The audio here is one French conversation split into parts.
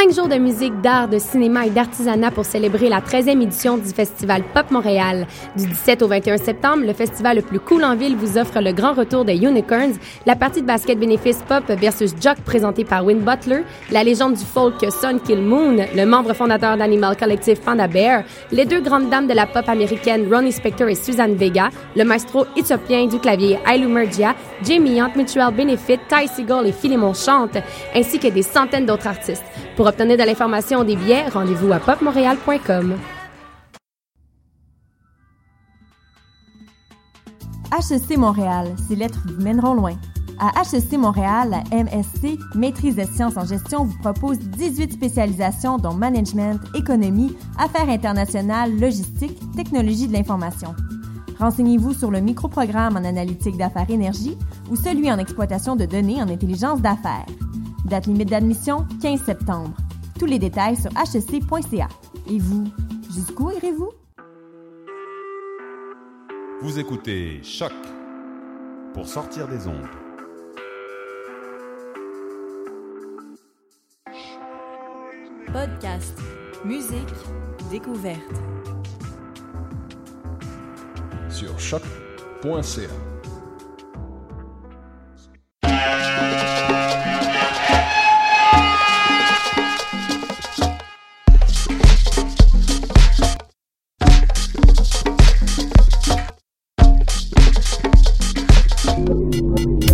Cinq jours de musique, d'art, de cinéma et d'artisanat pour célébrer la 13e édition du Festival Pop Montréal. Du 17 au 21 septembre, le festival le plus cool en ville vous offre le grand retour des Unicorns, la partie de basket bénéfice pop versus Jock présentée par Win Butler, la légende du folk Son Kill Moon, le membre fondateur d'Animal Collective Panda Bear, les deux grandes dames de la pop américaine Ronnie Spector et Suzanne Vega, le maestro éthiopien du clavier Ailu Mergia, Jamie Hunt, Mutual Benefit, Ty Seagull et Philemon Chante, ainsi que des centaines d'autres artistes. Pour obtenir de l'information des billets, rendez-vous à popmontréal.com. HEC Montréal, ces lettres vous mèneront loin. À HEC Montréal, la MSC, Maîtrise des sciences en gestion, vous propose 18 spécialisations dont management, économie, affaires internationales, logistique, technologie de l'information. Renseignez-vous sur le microprogramme en analytique d'affaires énergie ou celui en exploitation de données en intelligence d'affaires. Date limite d'admission 15 septembre. Tous les détails sur hec.ca. Et vous, jusqu'où irez-vous? Vous écoutez Choc pour sortir des ondes. Podcast, musique, découverte. Sur choc.ca.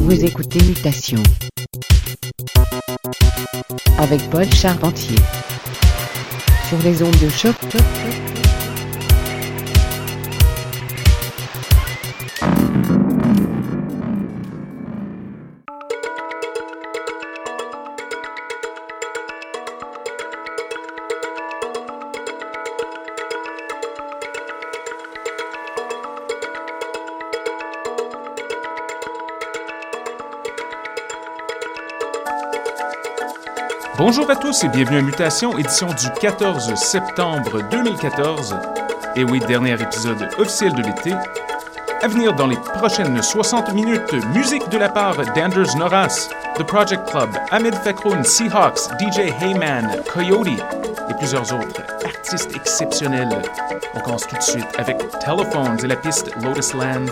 Vous écoutez Mutation avec Paul Charpentier sur les ondes de choc. Bonjour à tous et bienvenue à Mutation, édition du 14 septembre 2014. Et oui, dernier épisode officiel de l'été. À venir dans les prochaines 60 minutes, musique de la part d'Anders Norras, The Project Club, Ahmed Fakroun, Seahawks, DJ Heyman, Coyote et plusieurs autres artistes exceptionnels. On commence tout de suite avec Telephones et la piste Lotus Land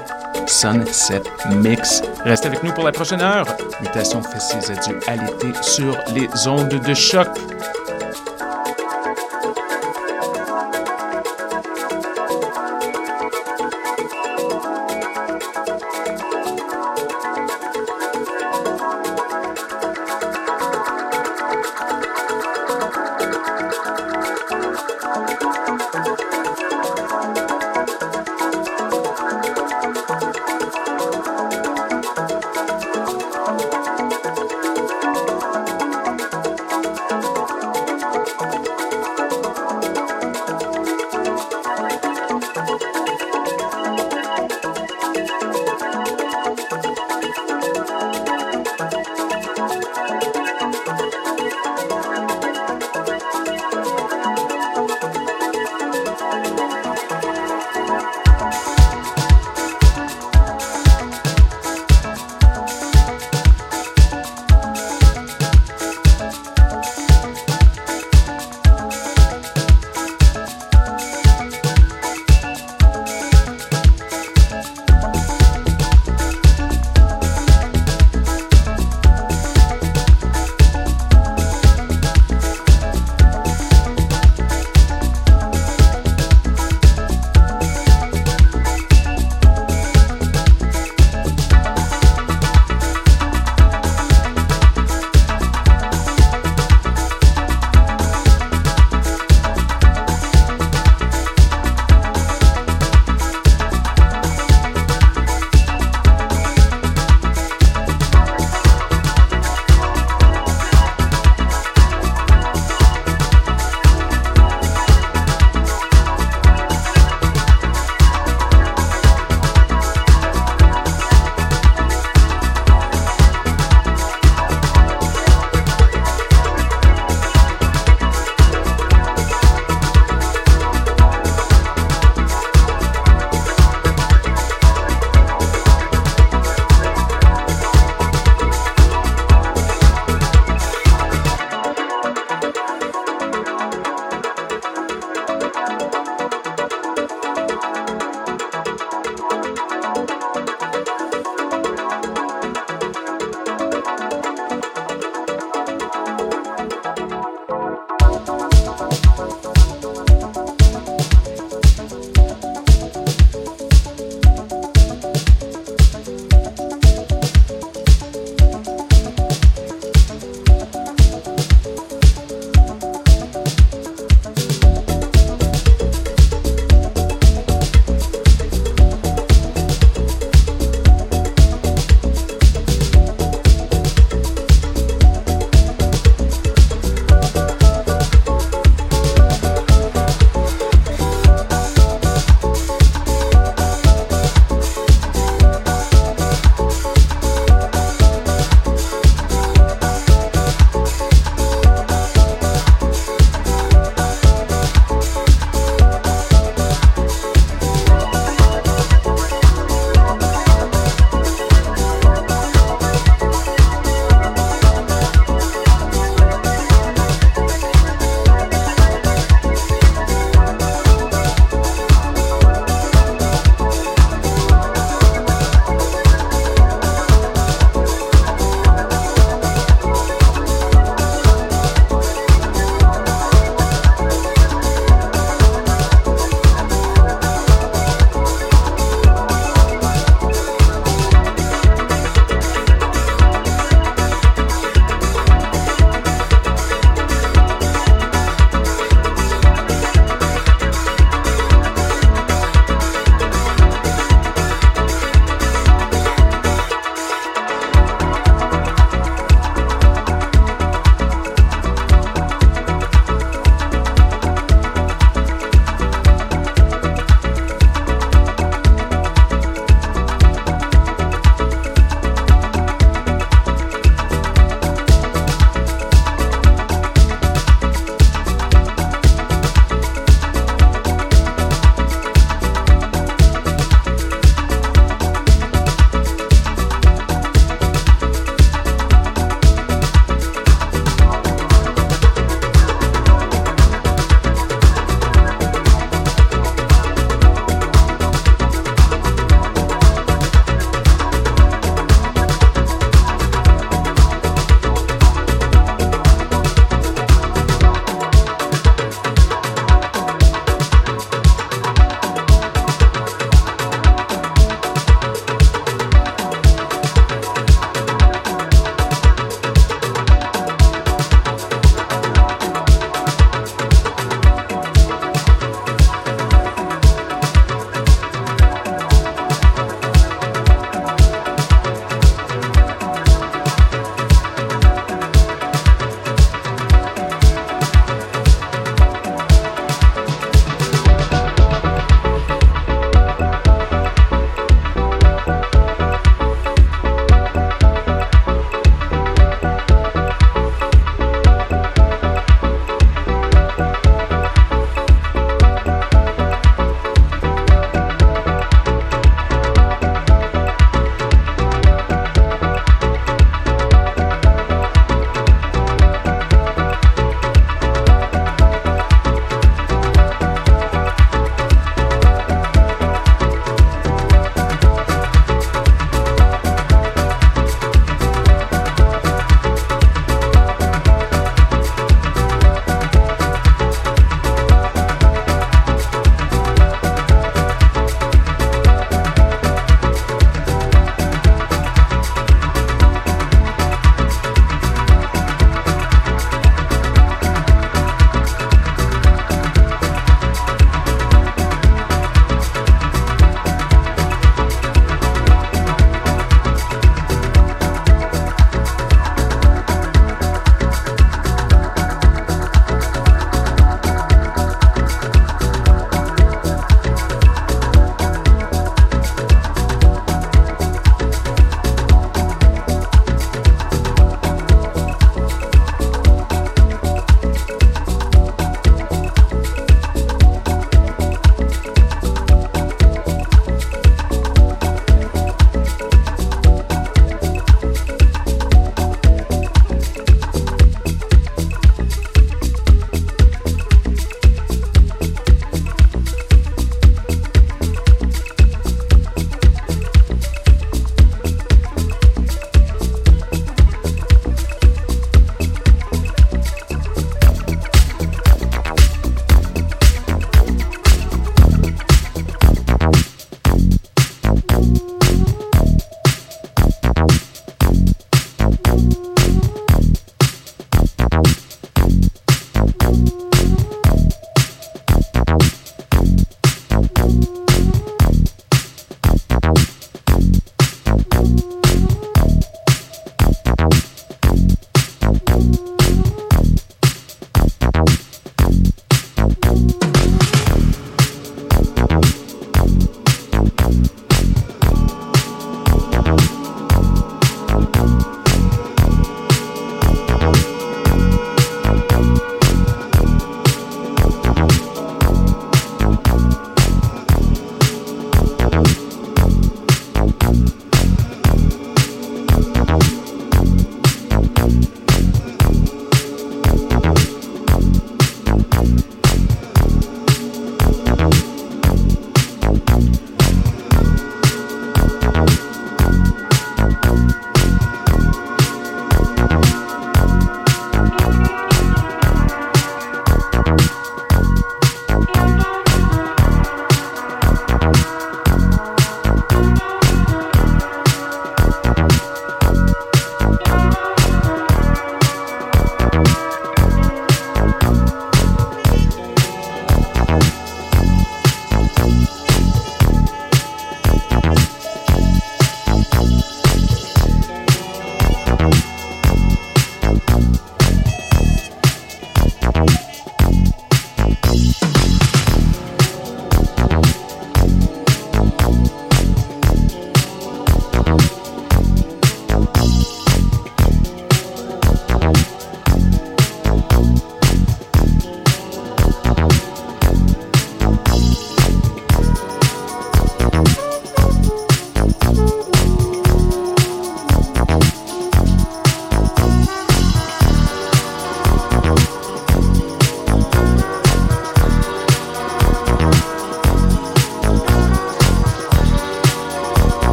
Sunset Mix. Reste avec nous pour la prochaine heure. Mutation ses adieux à l'été sur les ondes de choc.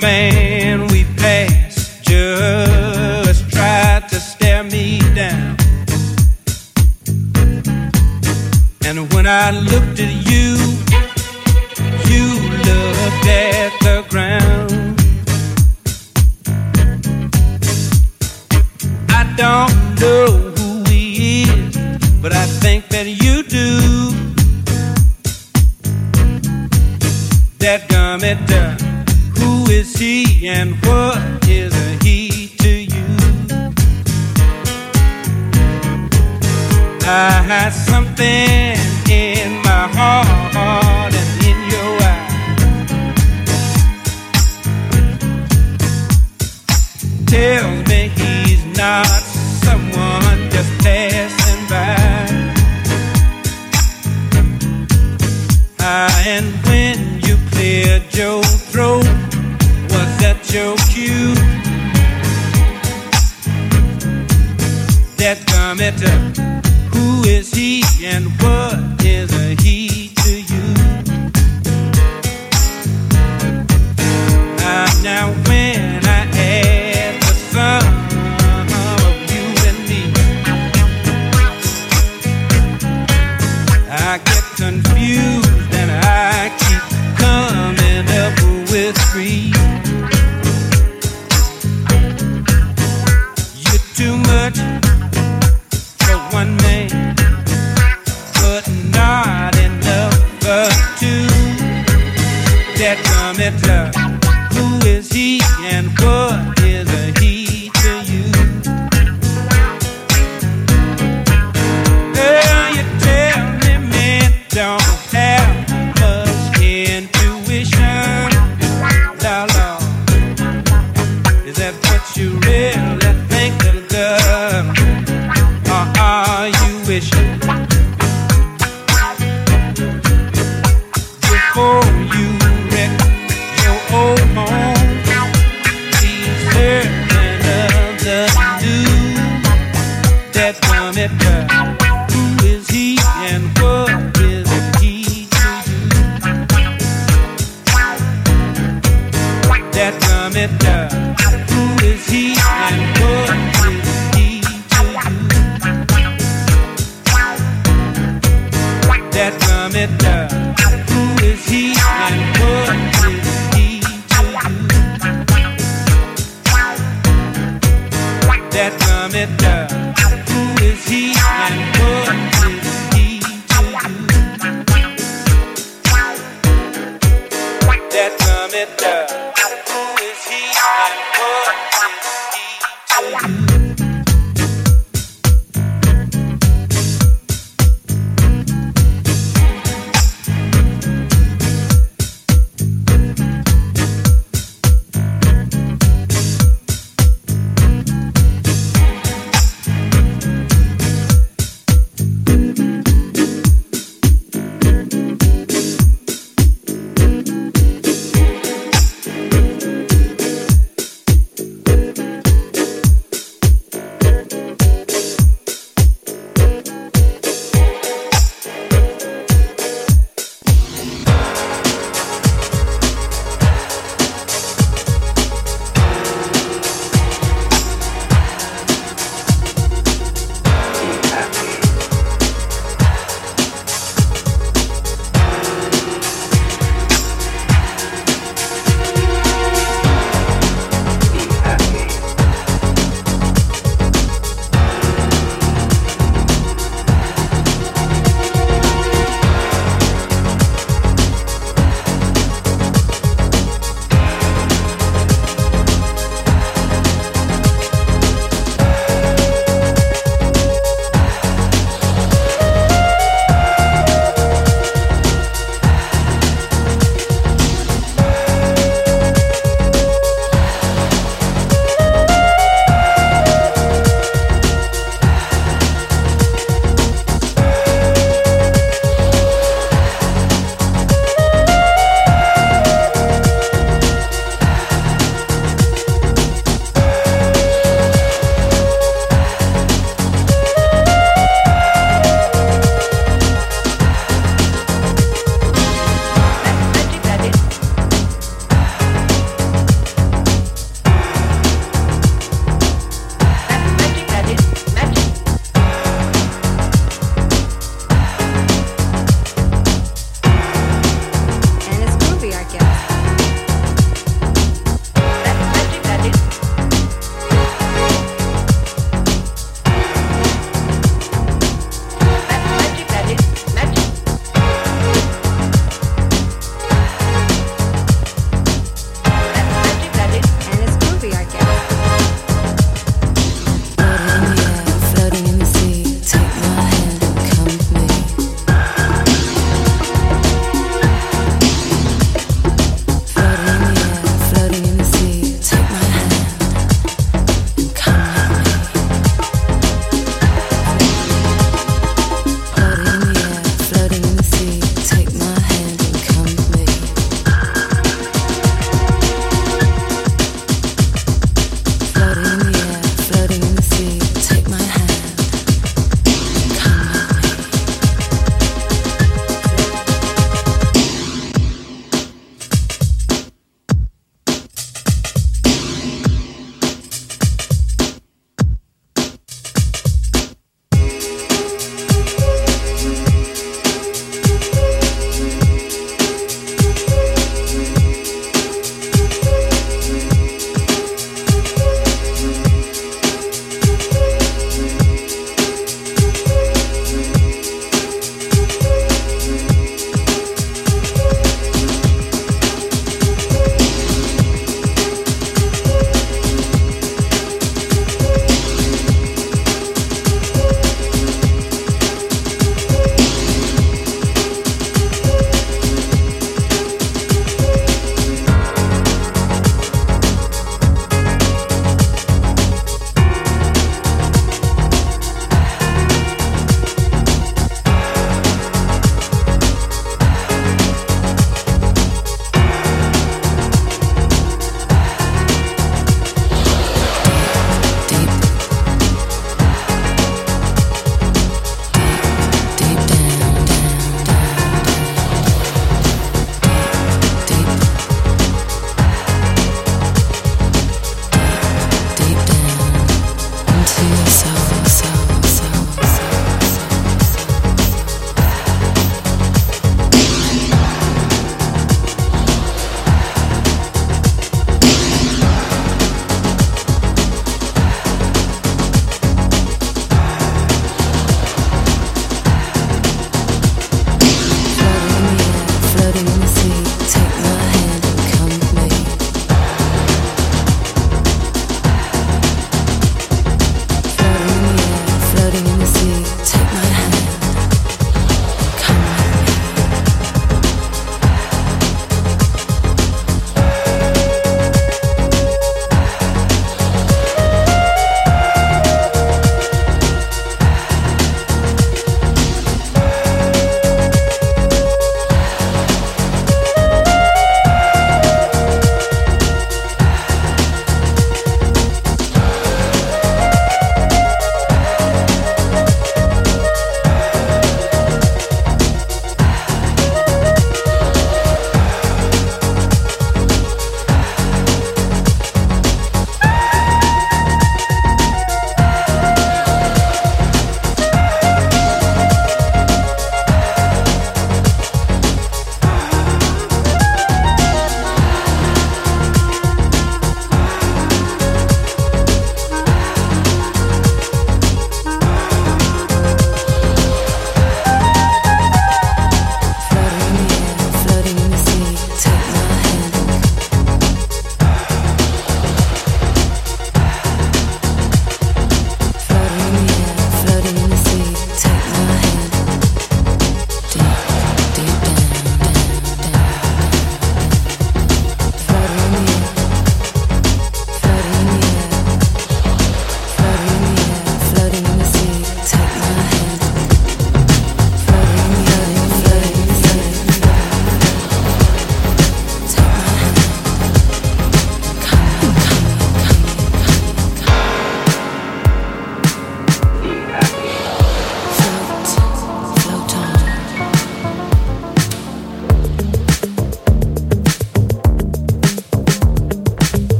man we passed just tried to stare me down. And when I looked at you,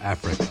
Africa.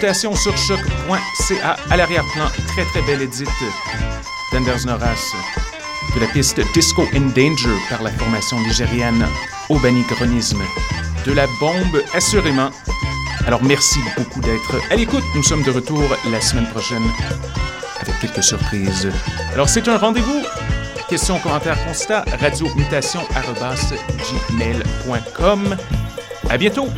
Mutation sur choc.ca. À l'arrière-plan, très très belle édite d'Anders Noras de la piste Disco in Danger par la formation nigériane Obani Gronisme. De la bombe, assurément. Alors merci beaucoup d'être à l'écoute. Nous sommes de retour la semaine prochaine avec quelques surprises. Alors c'est un rendez-vous. Questions, commentaires, constats, radiomutation.gmail.com. À bientôt!